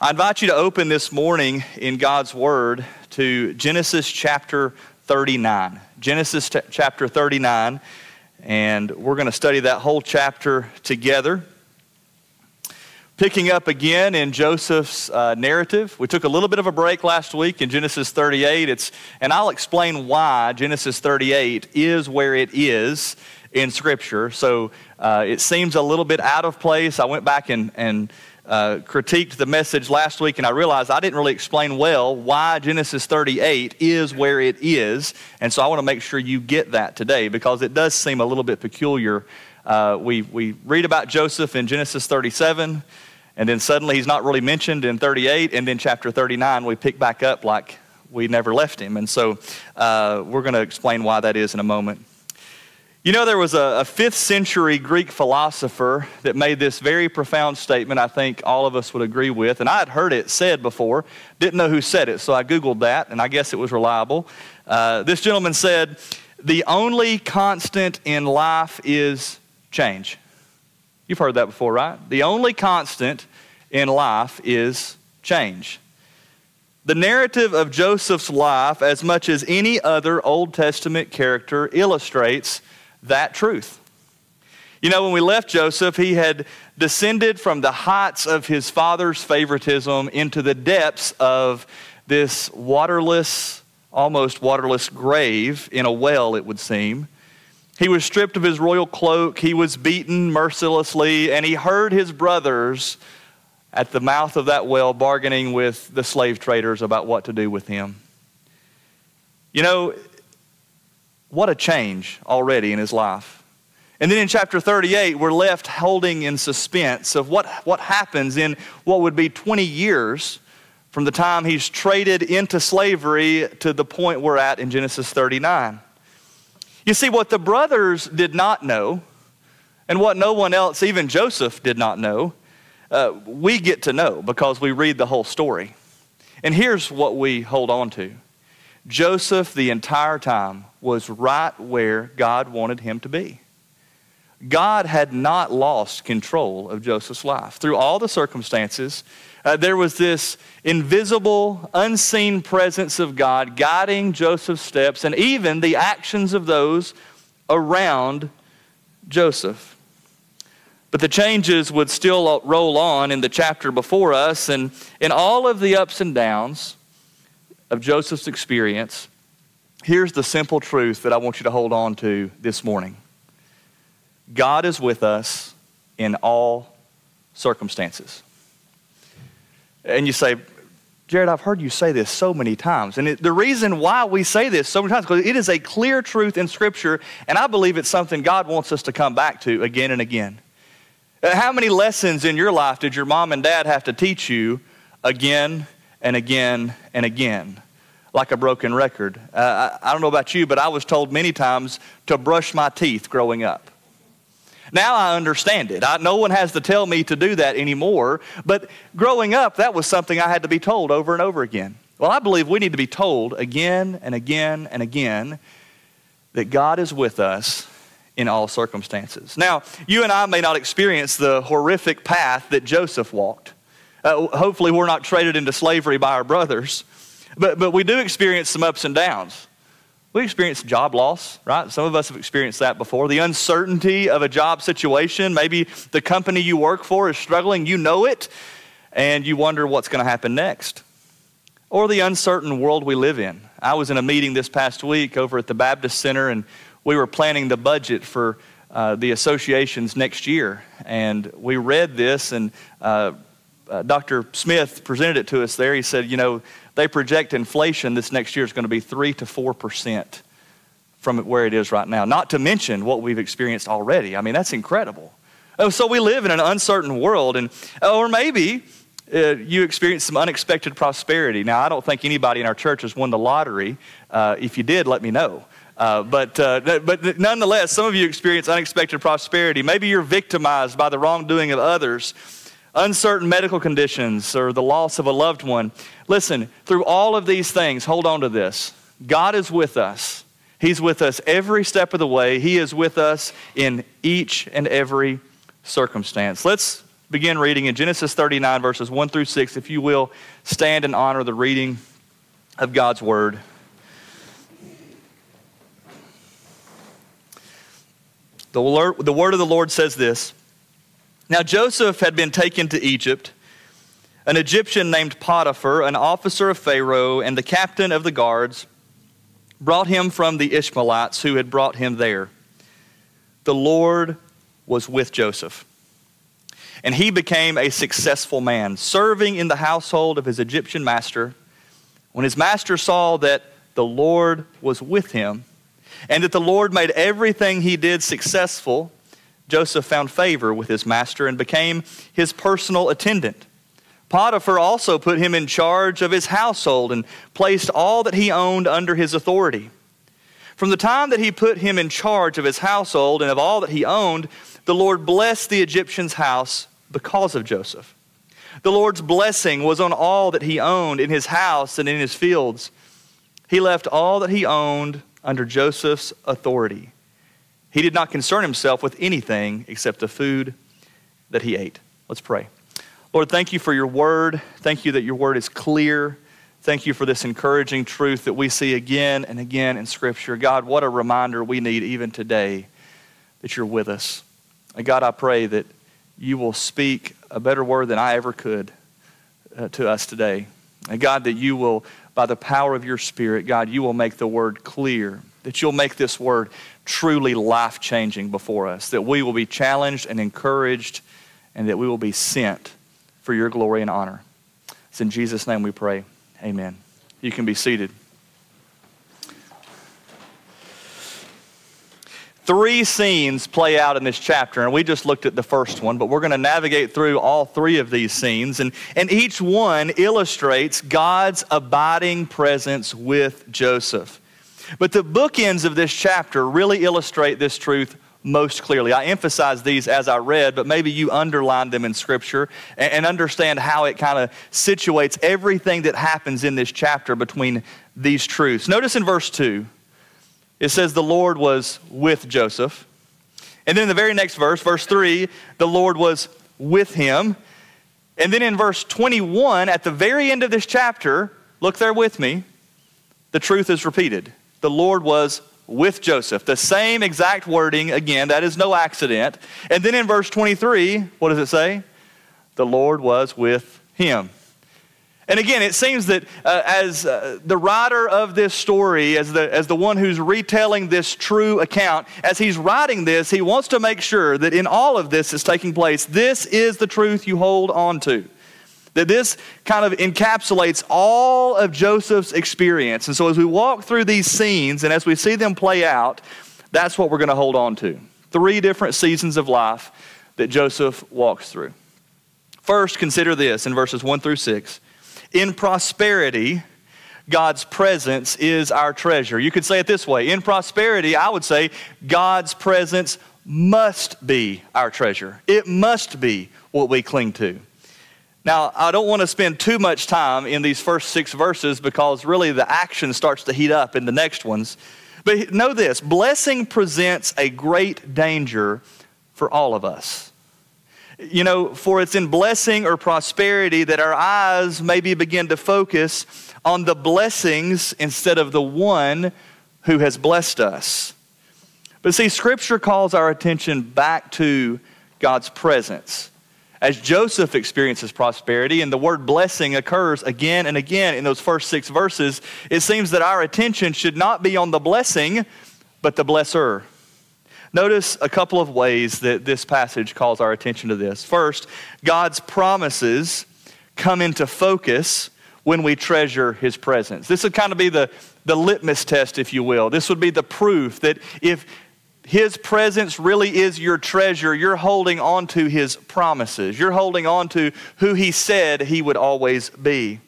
I invite you to open this morning in God's Word to Genesis chapter 39. Genesis t- chapter 39, and we're going to study that whole chapter together. Picking up again in Joseph's uh, narrative. We took a little bit of a break last week in Genesis 38. It's, and I'll explain why Genesis 38 is where it is in Scripture. So uh, it seems a little bit out of place. I went back and, and uh, critiqued the message last week, and I realized I didn't really explain well why Genesis 38 is where it is. And so I want to make sure you get that today because it does seem a little bit peculiar. Uh, we, we read about Joseph in Genesis 37, and then suddenly he's not really mentioned in 38, and then chapter 39 we pick back up like we never left him. And so uh, we're going to explain why that is in a moment. You know, there was a, a, fifth century Greek philosopher that made this very profound statement, I think all of us would agree with. And I had heard it said before, didn't know who said it, so I Googled that, and I guess it was reliable. Uh, this gentleman said, The only constant in life is change. You've heard that before, right? The only constant in life is change. The narrative of Joseph's life, as much as any other Old Testament character, illustrates that truth. You know, when we left Joseph, he had descended from the heights of his father's favoritism into the depths of this waterless, almost waterless grave in a well, it would seem. He was stripped of his royal cloak, he was beaten mercilessly, and he heard his brothers at the mouth of that well bargaining with the slave traders about what to do with him. You know, what a change already in his life. And then in chapter 38, we're left holding in suspense of what, what happens in what would be 20 years from the time he's traded into slavery to the point we're at in Genesis 39. You see, what the brothers did not know, and what no one else, even Joseph, did not know, uh, we get to know because we read the whole story. And here's what we hold on to Joseph, the entire time, was right where God wanted him to be. God had not lost control of Joseph's life. Through all the circumstances, uh, there was this invisible, unseen presence of God guiding Joseph's steps and even the actions of those around Joseph. But the changes would still roll on in the chapter before us, and in all of the ups and downs of Joseph's experience, Here's the simple truth that I want you to hold on to this morning God is with us in all circumstances. And you say, Jarrod, I've heard you say this so many times. And it, the reason why we say this so many times, because it is a clear truth in Scripture, and I believe it's something God wants us to come back to again and again. Uh, how many lessons in your life did your mom and dad have to teach you again and again and again? Like a broken record. Uh, I, I don't know about you, but I was told many times to brush my teeth growing up. Now I understand it. I, no one has to tell me to do that anymore. But growing up, that was something I had to be told over and over again. Well, I believe we need to be told again and again and again that God is with us in all circumstances. Now, you and I may not experience the horrific path that Joseph walked. Uh, hopefully, we're not traded into slavery by our brothers. But, but we do experience some ups and downs. We experience job loss, right? Some of us have experienced that before. The uncertainty of a job situation. Maybe the company you work for is struggling, you know it, and you wonder what's going to happen next. Or the uncertain world we live in. I was in a meeting this past week over at the Baptist Center, and we were planning the budget for uh, the associations next year. And we read this, and uh, uh, Dr. Smith presented it to us there. He said, You know, they project inflation this next year is going to be 3 to 4% from where it is right now, not to mention what we've experienced already. I mean, that's incredible. Oh, so we live in an uncertain world, and or maybe uh, you experience some unexpected prosperity. Now, I don't think anybody in our church has won the lottery. Uh, if you did, let me know. Uh, but, uh, but nonetheless, some of you experience unexpected prosperity. Maybe you're victimized by the wrongdoing of others uncertain medical conditions, or the loss of a loved one. Listen, through all of these things, hold on to this. God is with us. He's with us every step of the way. He is with us in each and every circumstance. Let's begin reading in Genesis 39, verses 1 through 6. If you will, stand and honor the reading of God's word. The word, the word of the Lord says this Now Joseph had been taken to Egypt. An Egyptian named Potiphar, an officer of Pharaoh and the captain of the guards, brought him from the Ishmaelites who had brought him there. The Lord was with Joseph and he became a successful man, serving in the household of his Egyptian master. When his master saw that the Lord was with him, and that the Lord made everything he did successful, Joseph found favor with his master and became his personal attendant. Potiphar also put him in charge of his household and placed all that he owned under his authority. From the time that he put him in charge of his household and of all that he owned, the Lord blessed the Egyptian's house because of Joseph. The Lord's blessing was on all that he owned in his house and in his fields. He left all that he owned under Joseph's authority. He did not concern himself with anything except the food that he ate. Let's pray. Lord, thank you for your word. Thank you that your word is clear. Thank you for this encouraging truth that we see again and again in Scripture. God, what a reminder we need even today that you're with us. And God, I pray that you will speak a better word than I ever could uh, to us today. And God, that you will, by the power of your Spirit, God, you will make the word clear, that you'll make this word truly life changing before us, that we will be challenged and encouraged, and that we will be sent for your glory and honor. It's in Jesus' name we pray. Amen. You can be seated. Three scenes play out in this chapter, and we just looked at the first one, but we're going to navigate through all three of these scenes, and, and each one illustrates God's abiding presence with Joseph. But the bookends of this chapter really illustrate this truth most clearly. I emphasize these as I read, but maybe you underline them in Scripture and, and understand how it kind of situates everything that happens in this chapter between these truths. Notice in verse 2, it says the Lord was with Joseph. And then in the very next verse, verse 3, the Lord was with him. And then in verse 21, at the very end of this chapter, look there with me, the truth is repeated. The Lord was with Joseph. The same exact wording again, that is no accident. And then in verse 23, what does it say? The Lord was with him. And again, it seems that uh, as uh, the writer of this story, as the, as the one who's retelling this true account, as he's writing this, he wants to make sure that in all of this that's taking place, this is the truth you hold on to. That this kind of encapsulates all of Joseph's experience. And so as we walk through these scenes and as we see them play out, that's what we're going to hold on to. Three different seasons of life that Joseph walks through. First, consider this in verses 1 through 6. In prosperity, God's presence is our treasure. You could say it this way In prosperity, I would say God's presence must be our treasure. It must be what we cling to. Now, I don't want to spend too much time in these first six verses because really the action starts to heat up in the next ones. But know this blessing presents a great danger for all of us. You know, for it's in blessing or prosperity that our eyes maybe begin to focus on the blessings instead of the one who has blessed us. But see, Scripture calls our attention back to God's presence. As Joseph experiences prosperity and the word blessing occurs again and again in those first six verses, it seems that our attention should not be on the blessing, but the blesser. Notice a couple of ways that this passage calls our attention to this. First, God's promises come into focus when we treasure his presence. This would kind of be the, the litmus test, if you will. This would be the proof that if his presence really is your treasure, you're holding on to his promises. You're holding on to who he said he would always be.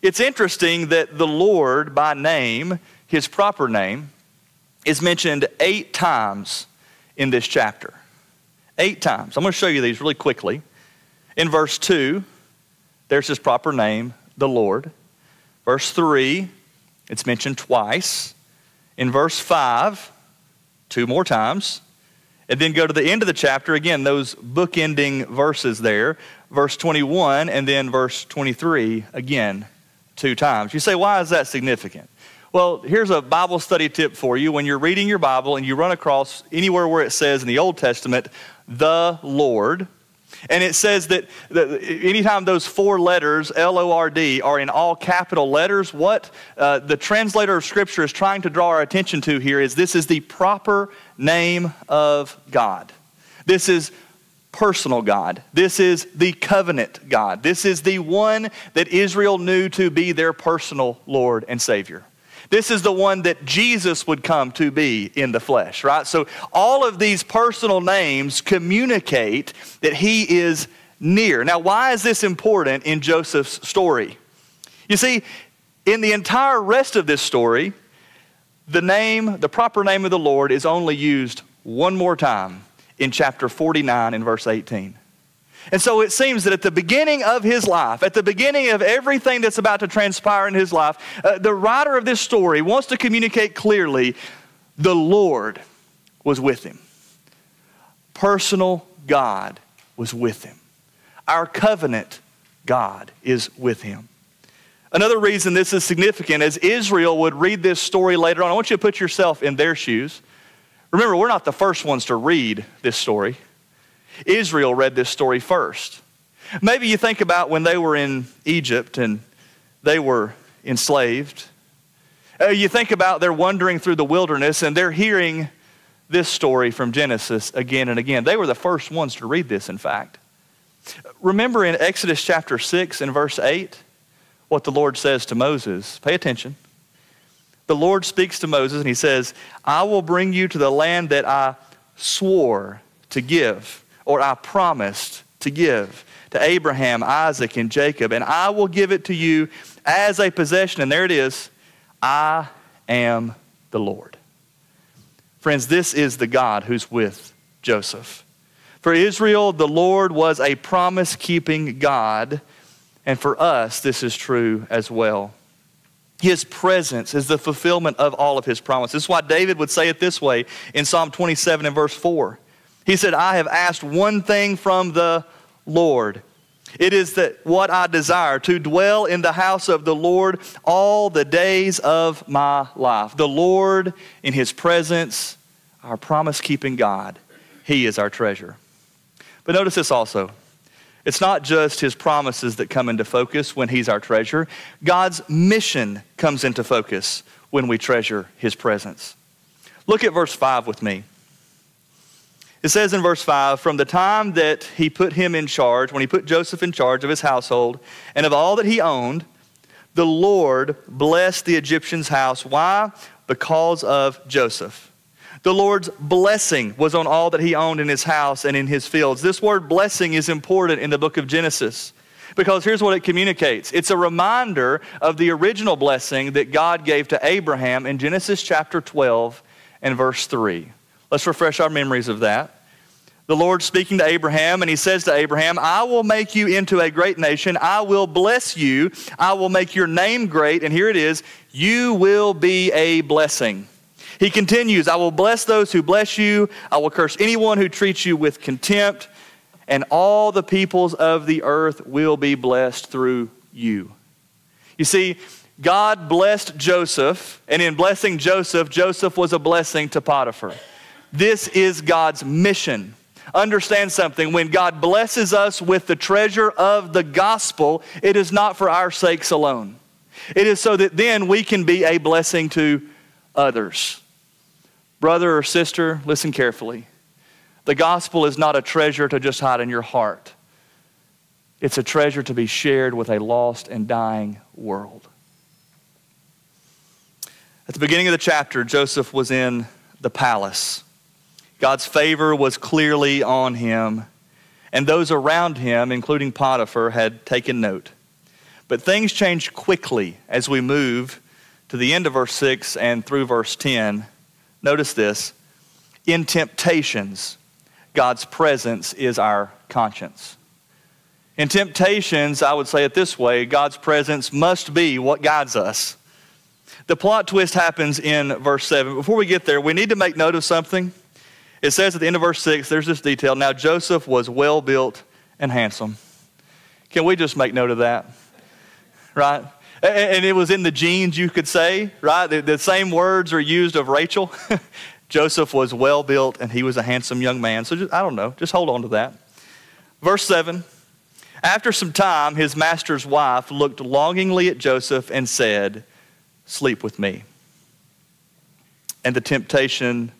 It's interesting that the Lord, by name, his proper name, is mentioned eight times in this chapter. Eight times. I'm going to show you these really quickly. In verse 2, there's his proper name, the Lord. Verse 3, it's mentioned twice. In verse 5, two more times. And then go to the end of the chapter, again, those bookending verses there, verse 21 and then verse 23 again, two times. You say, why is that significant? Well, here's a Bible study tip for you. When you're reading your Bible and you run across anywhere where it says in the Old Testament, the Lord, and it says that anytime those four letters, L O R D, are in all capital letters, what uh, the translator of Scripture is trying to draw our attention to here is this is the proper name of God. This is personal God. This is the covenant God. This is the one that Israel knew to be their personal Lord and Savior. This is the one that Jesus would come to be in the flesh, right? So all of these personal names communicate that he is near. Now, why is this important in Joseph's story? You see, in the entire rest of this story, the name, the proper name of the Lord is only used one more time in chapter 49 and verse 18. And so it seems that at the beginning of his life, at the beginning of everything that's about to transpire in his life, uh, the writer of this story wants to communicate clearly the Lord was with him. Personal God was with him. Our covenant God is with him. Another reason this is significant is Israel would read this story later on. I want you to put yourself in their shoes. Remember, we're not the first ones to read this story. Israel read this story first. Maybe you think about when they were in Egypt and they were enslaved. Uh, you think about they're wandering through the wilderness and they're hearing this story from Genesis again and again. They were the first ones to read this, in fact. Remember in Exodus chapter 6 and verse 8 what the Lord says to Moses. Pay attention. The Lord speaks to Moses and he says, I will bring you to the land that I swore to give or I promised to give to Abraham, Isaac, and Jacob, and I will give it to you as a possession. And there it is I am the Lord. Friends, this is the God who's with Joseph. For Israel, the Lord was a promise keeping God, and for us, this is true as well. His presence is the fulfillment of all of his promises. This is why David would say it this way in Psalm 27 and verse 4. He said, I have asked one thing from the Lord. It is that what I desire to dwell in the house of the Lord all the days of my life. The Lord in his presence, our promise keeping God, he is our treasure. But notice this also. It's not just his promises that come into focus when he's our treasure. God's mission comes into focus when we treasure his presence. Look at verse 5 with me. It says in verse 5 From the time that he put him in charge, when he put Joseph in charge of his household and of all that he owned, the Lord blessed the Egyptian's house. Why? Because of Joseph. The Lord's blessing was on all that he owned in his house and in his fields. This word blessing is important in the book of Genesis because here's what it communicates it's a reminder of the original blessing that God gave to Abraham in Genesis chapter 12 and verse 3. Let's refresh our memories of that the Lord speaking to Abraham, and he says to Abraham, I will make you into a great nation. I will bless you. I will make your name great. And here it is you will be a blessing. He continues, I will bless those who bless you. I will curse anyone who treats you with contempt. And all the peoples of the earth will be blessed through you. You see, God blessed Joseph, and in blessing Joseph, Joseph was a blessing to Potiphar. This is God's mission understand something. When God blesses us with the treasure of the gospel, it is not for our sakes alone. It is so that then we can be a blessing to others. Brother or sister, listen carefully. The gospel is not a treasure to just hide in your heart, it's a treasure to be shared with a lost and dying world. At the beginning of the chapter, Joseph was in the palace. God's favor was clearly on him, and those around him, including Potiphar, had taken note. But things changed quickly as we move to the end of verse 6 and through verse 10. Notice this in temptations, God's presence is our conscience. In temptations, I would say it this way God's presence must be what guides us. The plot twist happens in verse 7. Before we get there, we need to make note of something. It says at the end of verse 6, there's this detail. Now Joseph was well built and handsome. Can we just make note of that? Right? And it was in the genes, you could say, right? The, same words are used of Rachel. Joseph was well built and he was a handsome young man. So just, I don't know, just hold on to that. Verse 7 After some time, his master's wife looked longingly at Joseph and said, Sleep with me. And the temptation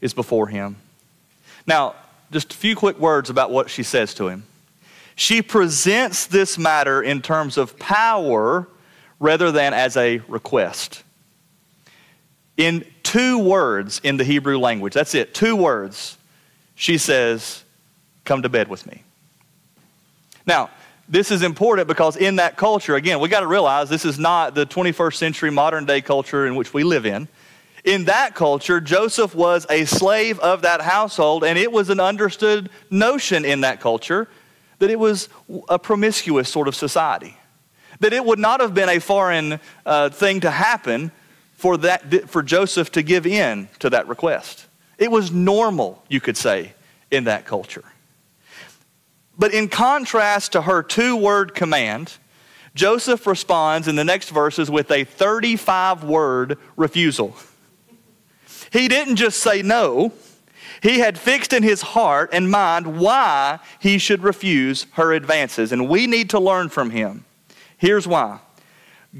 is before him. Now, just a few quick words about what she says to him. She presents this matter in terms of power rather than as a request. In two words in the Hebrew language, that's it, two words, she says, Come to bed with me. Now, this is important because in that culture, again, we got to realize this is not the 21st century modern day culture in which we live in. In that culture, Joseph was a slave of that household, and it was an understood notion in that culture that it was a promiscuous sort of society. That it would not have been a foreign uh, thing to happen for, that, for Joseph to give in to that request. It was normal, you could say, in that culture. But in contrast to her two word command, Joseph responds in the next verses with a 35 word refusal. He didn't just say no, he had fixed in his heart and mind why he should refuse her advances. And we need to learn from him. Here's why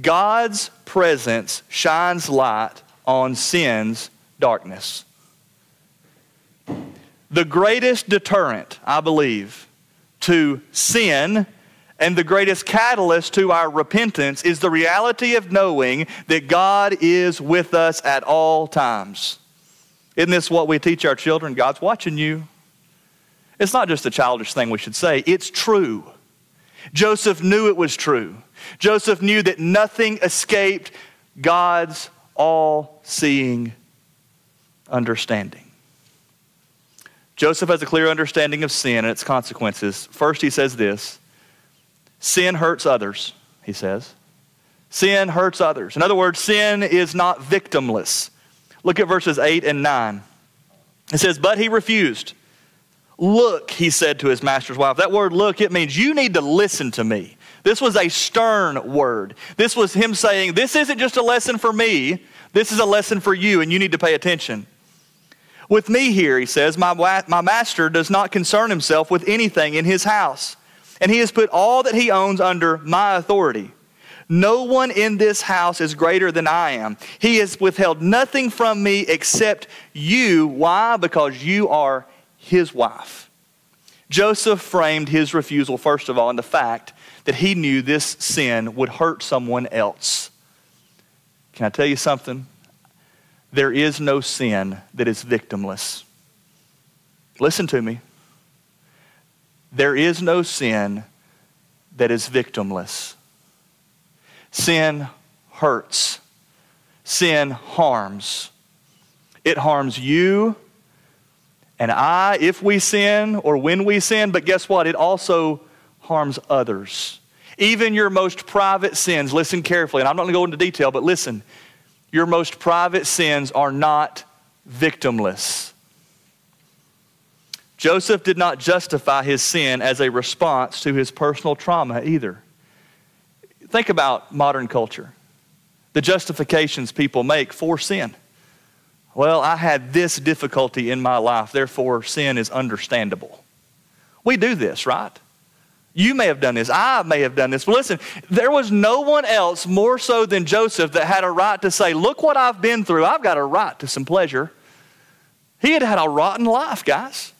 God's presence shines light on sin's darkness. The greatest deterrent, I believe, to sin and the greatest catalyst to our repentance is the reality of knowing that God is with us at all times. Isn't this what we teach our children? God's watching you. It's not just a childish thing we should say, it's true. Joseph knew it was true. Joseph knew that nothing escaped God's all seeing understanding. Joseph has a clear understanding of sin and its consequences. First, he says this sin hurts others, he says. Sin hurts others. In other words, sin is not victimless. Look at verses 8 and 9. It says, But he refused. Look, he said to his master's wife. That word look, it means you need to listen to me. This was a stern word. This was him saying, This isn't just a lesson for me, this is a lesson for you, and you need to pay attention. With me here, he says, my, my master does not concern himself with anything in his house, and he has put all that he owns under my authority. No one in this house is greater than I am. He has withheld nothing from me except you. Why? Because you are his wife. Joseph framed his refusal, first of all, in the fact that he knew this sin would hurt someone else. Can I tell you something? There is no sin that is victimless. Listen to me. There is no sin that is victimless. Sin hurts, sin harms. It harms you and I if we sin or when we sin, but guess what? It also harms others. Even your most private sins, listen carefully, and I'm not going to go into detail, but listen. Your most private sins are not victimless. Joseph did not justify his sin as a response to his personal trauma either. Think about modern culture, the justifications people make for sin. Well, I had this difficulty in my life, therefore sin is understandable. We do this, right? You may have done this. I may have done this. But listen, there was no one else more so than Joseph that had a right to say, Look what I've been through. I've got a right to some pleasure. He had had a rotten life, guys.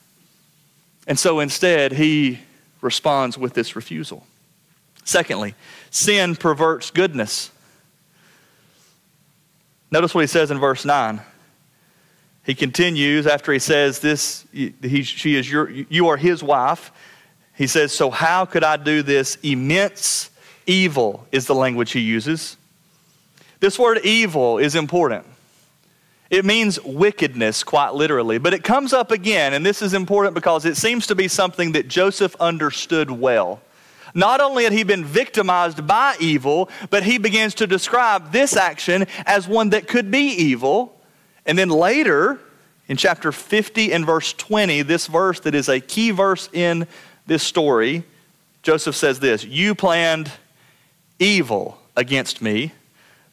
And so instead, he responds with this refusal. Secondly, sin perverts goodness. Notice what he says in verse 9. He continues after he says this, he, she is your, you are his wife. He says, So how could I do this immense evil? Is the language he uses. This word evil is important. It means wickedness, quite literally. But it comes up again, and this is important because it seems to be something that Joseph understood well. Not only had he been victimized by evil, but he begins to describe this action as one that could be evil. And then later, In chapter 50 and verse 20, this verse that is a key verse in this story, Joseph says this You planned evil against me,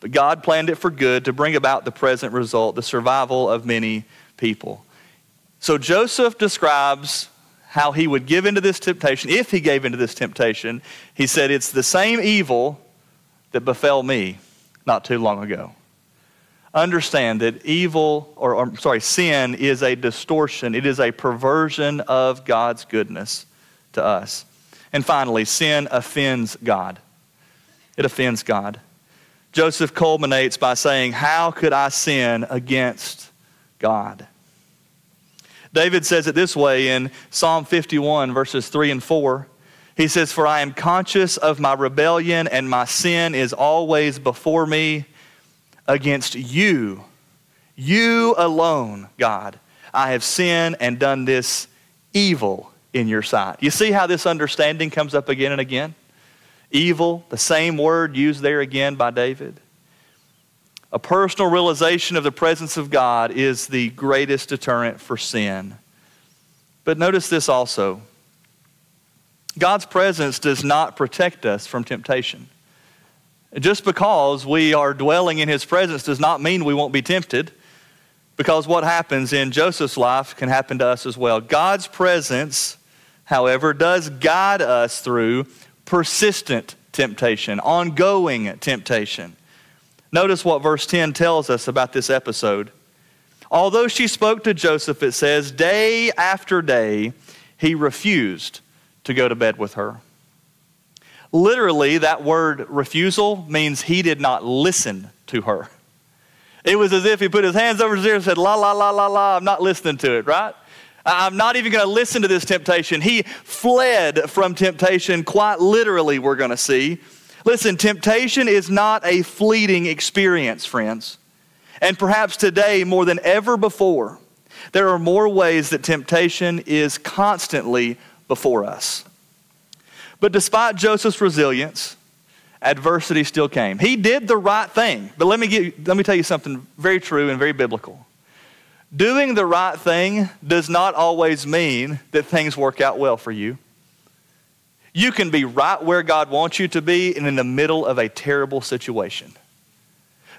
but God planned it for good to bring about the present result, the survival of many people. So Joseph describes how he would give into this temptation. If he gave into this temptation, he said, It's the same evil that befell me not too long ago. Understand that evil, or, or sorry, sin is a distortion, it is a perversion of God's goodness to us. And finally, sin offends God. It offends God. Joseph culminates by saying, How could I sin against God? David says it this way in Psalm 51, verses 3 and 4. He says, For I am conscious of my rebellion, and my sin is always before me against you. You alone, God. I have sinned and done this evil in your sight. You see how this understanding comes up again and again? Evil, the same word used there again by David. A personal realization of the presence of God is the greatest deterrent for sin. But notice this also God's presence does not protect us from temptation. Just because we are dwelling in His presence does not mean we won't be tempted, because what happens in Joseph's life can happen to us as well. God's presence, however, does guide us through persistent temptation, ongoing temptation. Notice what verse 10 tells us about this episode. Although she spoke to Joseph, it says, day after day, he refused to go to bed with her. Literally, that word refusal means he did not listen to her. It was as if he put his hands over his ear and said, La, la, la, la, la, I'm not listening to it, right? I'm not even going to listen to this temptation. He fled from temptation quite literally, we're going to see. Listen, temptation is not a fleeting experience, friends. And perhaps today, more than ever before, there are more ways that temptation is constantly before us. But despite Joseph's resilience, adversity still came. He did the right thing. But let me, get, let me tell you something very true and very biblical. Doing the right thing does not always mean that things work out well for you. You can be right where God wants you to be and in the middle of a terrible situation.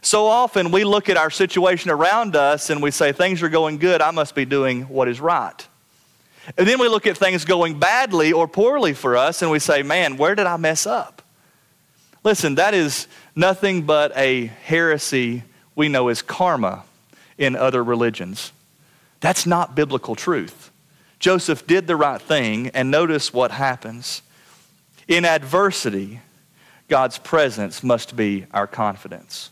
So often we look at our situation around us and we say, Things are going good, I must be doing what is right. And then we look at things going badly or poorly for us and we say, Man, where did I mess up? Listen, that is nothing but a heresy we know as karma in other religions. That's not biblical truth. Joseph did the right thing, and notice what happens. In adversity, God's presence must be our confidence.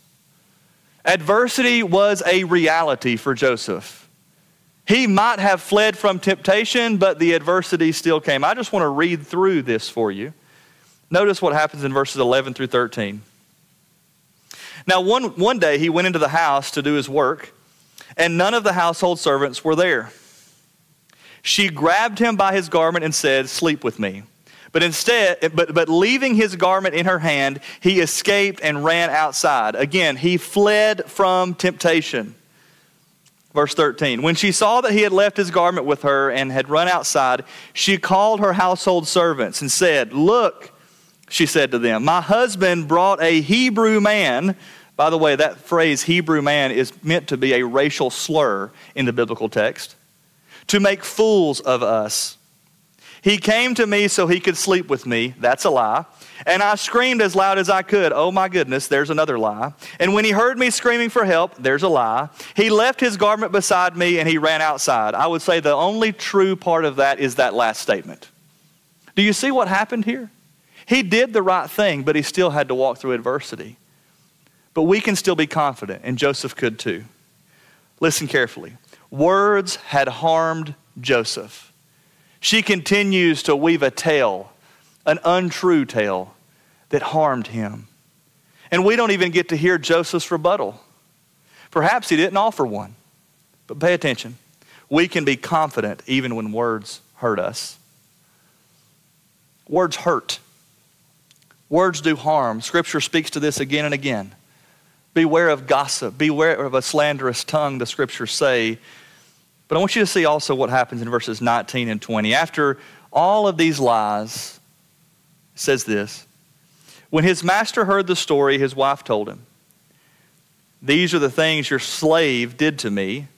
Adversity was a reality for Joseph. He might have fled from temptation, but the adversity still came. I just want to read through this for you. Notice what happens in verses 11 through 13. Now, one, one day he went into the house to do his work, and none of the household servants were there. She grabbed him by his garment and said, Sleep with me. But instead, but, but leaving his garment in her hand, he escaped and ran outside. Again, he fled from temptation. Verse 13. When she saw that he had left his garment with her and had run outside, she called her household servants and said, Look, she said to them, My husband brought a Hebrew man. By the way, that phrase Hebrew man is meant to be a racial slur in the biblical text to make fools of us. He came to me so he could sleep with me. That's a lie. And I screamed as loud as I could. Oh my goodness, there's another lie. And when he heard me screaming for help, there's a lie. He left his garment beside me and he ran outside. I would say the only true part of that is that last statement. Do you see what happened here? He did the right thing, but he still had to walk through adversity. But we can still be confident, and Joseph could too. Listen carefully. Words had harmed Joseph she continues to weave a tale, an untrue tale that harmed him. And we don't even get to hear Joseph's rebuttal. Perhaps he didn't offer one. But pay attention. We can be confident even when words hurt us. Words hurt. Words do harm. Scripture speaks to this again and again. Beware of gossip. Beware of a slanderous tongue, the scriptures say. But I want you to see also what happens in verses 19 and 20. After all of these lies, says this When his master heard the story, his wife told him, These are the things your slave did to me.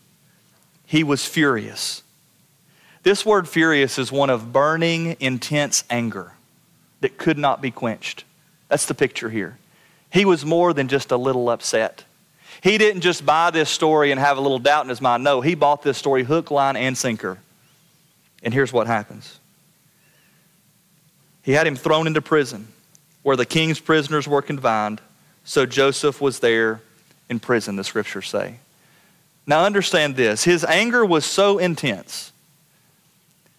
He was furious. This word furious is one of burning, intense anger that could not be quenched. That's the picture here. He was more than just a little upset. He didn't just buy this story and have a little doubt in his mind. No, he bought this story hook, line, and sinker. And here's what happens he had him thrown into prison where the king's prisoners were confined. So Joseph was there in prison, the scriptures say. Now understand this his anger was so intense.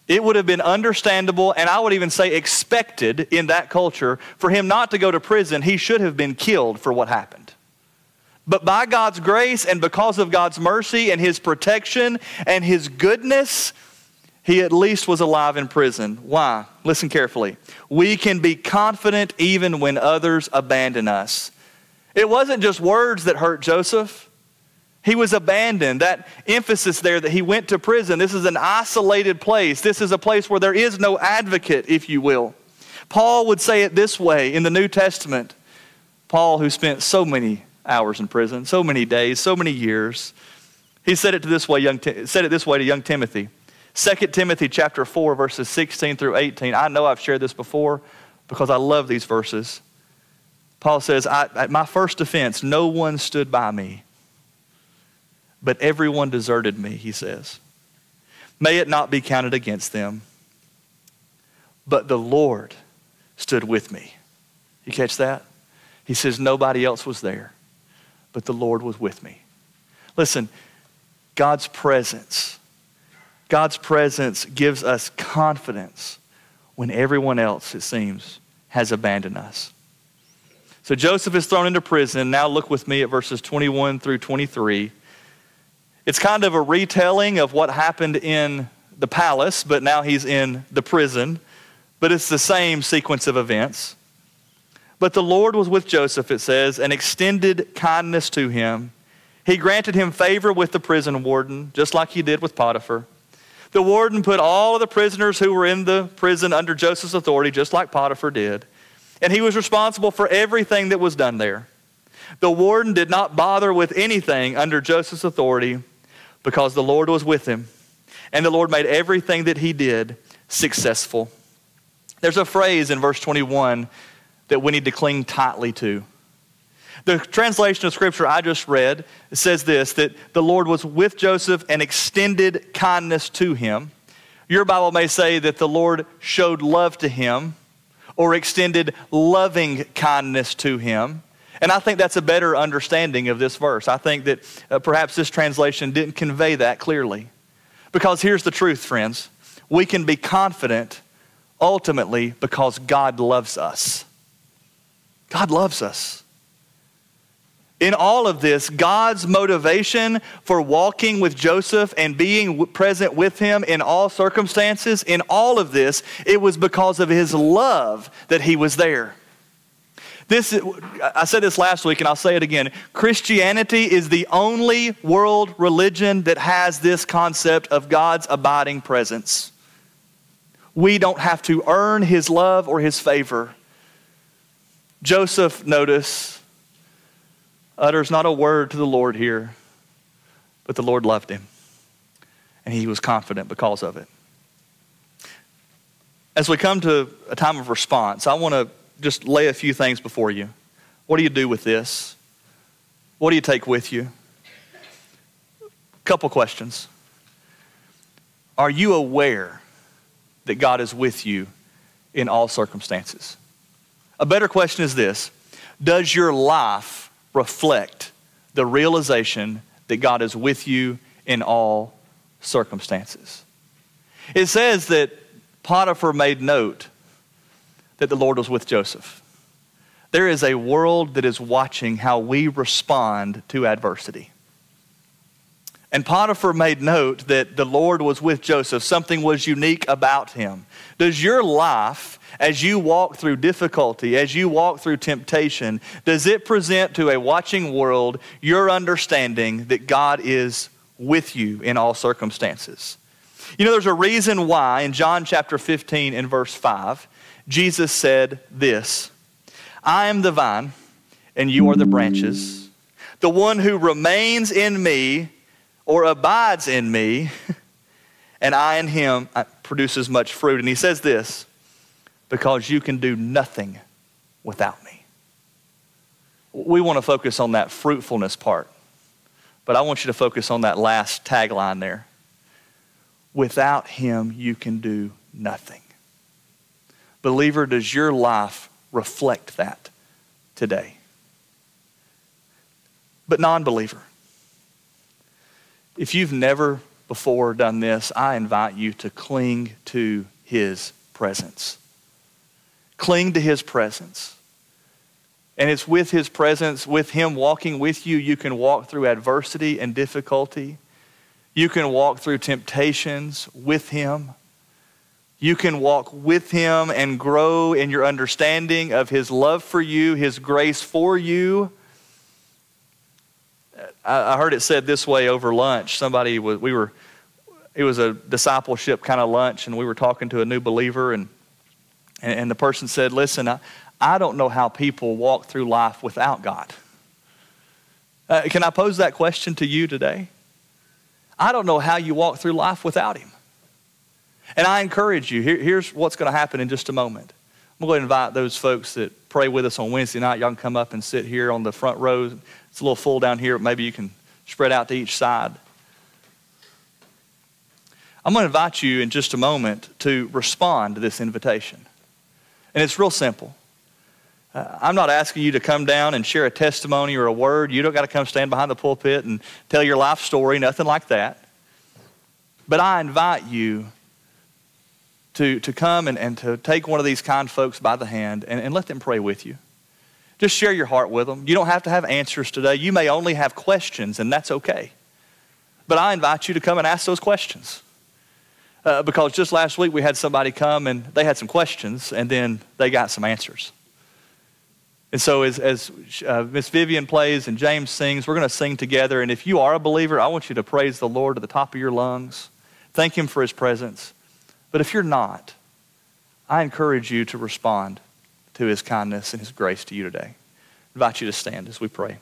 It would have been understandable, and I would even say expected in that culture, for him not to go to prison. He should have been killed for what happened. But by God's grace and because of God's mercy and his protection and his goodness, he at least was alive in prison. Why? Listen carefully. We can be confident even when others abandon us. It wasn't just words that hurt Joseph. He was abandoned. That emphasis there that he went to prison. This is an isolated place. This is a place where there is no advocate, if you will. Paul would say it this way in the New Testament. Paul, who spent so many hours in prison, so many days, so many years, he said it to this way, young, said it this way to young Timothy. 2 Timothy chapter 4 verses 16 through 18. I know I've shared this before because I love these verses. Paul says, At my first offense, no one stood by me, but everyone deserted me, he says. May it not be counted against them, but the Lord stood with me. You catch that? He says, Nobody else was there, but the Lord was with me. Listen, God's presence God's presence gives us confidence when everyone else, it seems, has abandoned us. So Joseph is thrown into prison. Now look with me at verses 21 through 23. It's kind of a retelling of what happened in the palace, but now he's in the prison. But it's the same sequence of events. But the Lord was with Joseph, it says, and extended kindness to him. He granted him favor with the prison warden, just like he did with Potiphar. The warden put all of the prisoners who were in the prison under Joseph's authority, just like Potiphar did. And he was responsible for everything that was done there. The warden did not bother with anything under Joseph's authority because the Lord was with him. And the Lord made everything that he did successful. There's a phrase in verse 21 that we need to cling tightly to. The translation of scripture I just read says this that the Lord was with Joseph and extended kindness to him. Your Bible may say that the Lord showed love to him or extended loving kindness to him. And I think that's a better understanding of this verse. I think that uh, perhaps this translation didn't convey that clearly. Because here's the truth, friends we can be confident ultimately because God loves us. God loves us. In all of this, God's motivation for walking with Joseph and being present with him in all circumstances, in all of this, it was because of his love that he was there. This, I said this last week and I'll say it again. Christianity is the only world religion that has this concept of God's abiding presence. We don't have to earn his love or his favor. Joseph, notice, utters not a word to the Lord here, but the Lord loved him. And he was confident because of it. As we come to a time of response, I want to just lay a few things before you. What do you do with this? What do you take with you? Couple questions. Are you aware that God is with you in all circumstances? A better question is this Does your life reflect the realization that God is with you in all circumstances. It says that Potiphar made note that the Lord was with Joseph. There is a world that is watching how we respond to adversity. And Potiphar made note that the Lord was with Joseph. Something was unique about him. Does your life, as you walk through difficulty, as you walk through temptation, does it present to a watching world your understanding that God is with you in all circumstances. You know, there's a reason why in John chapter 15 and verse 5, Jesus said this I am the vine, and you are the branches. The one who remains in me or abides in me, and I in him produces much fruit. And he says this because you can do nothing without me. We want to focus on that fruitfulness part, but I want you to focus on that last tagline there. Without him, you can do nothing. Believer, does your life reflect that today? But non believer, if you've never before done this, I invite you to cling to his presence. Cling to his presence. And it's with his presence, with him walking with you, you can walk through adversity and difficulty. You can walk through temptations with him. You can walk with him and grow in your understanding of his love for you, his grace for you. I heard it said this way over lunch. Somebody was, we were, it was a discipleship kind of lunch, and we were talking to a new believer, and, and the person said, Listen, I, I don't know how people walk through life without God. Uh, can I pose that question to you today? I don't know how you walk through life without Him. And I encourage you, here, here's what's going to happen in just a moment. I'm going to invite those folks that pray with us on Wednesday night. Y'all can come up and sit here on the front row. It's a little full down here. Maybe you can spread out to each side. I'm going to invite you in just a moment to respond to this invitation. And it's real simple. Uh, I'm not asking you to come down and share a testimony or a word. You don't got to come stand behind the pulpit and tell your life story, nothing like that. But I invite you to, to come and, and to take one of these kind folks by the hand and, and let them pray with you. Just share your heart with them. You don't have to have answers today. You may only have questions, and that's okay. But I invite you to come and ask those questions. Uh, because just last week we had somebody come and they had some questions, and then they got some answers. And so, as, as uh, Miss Vivian plays and James sings, we're going to sing together. And if you are a believer, I want you to praise the Lord to the top of your lungs. Thank Him for His presence. But if you're not, I encourage you to respond to His kindness and His grace to you today. I invite you to stand as we pray.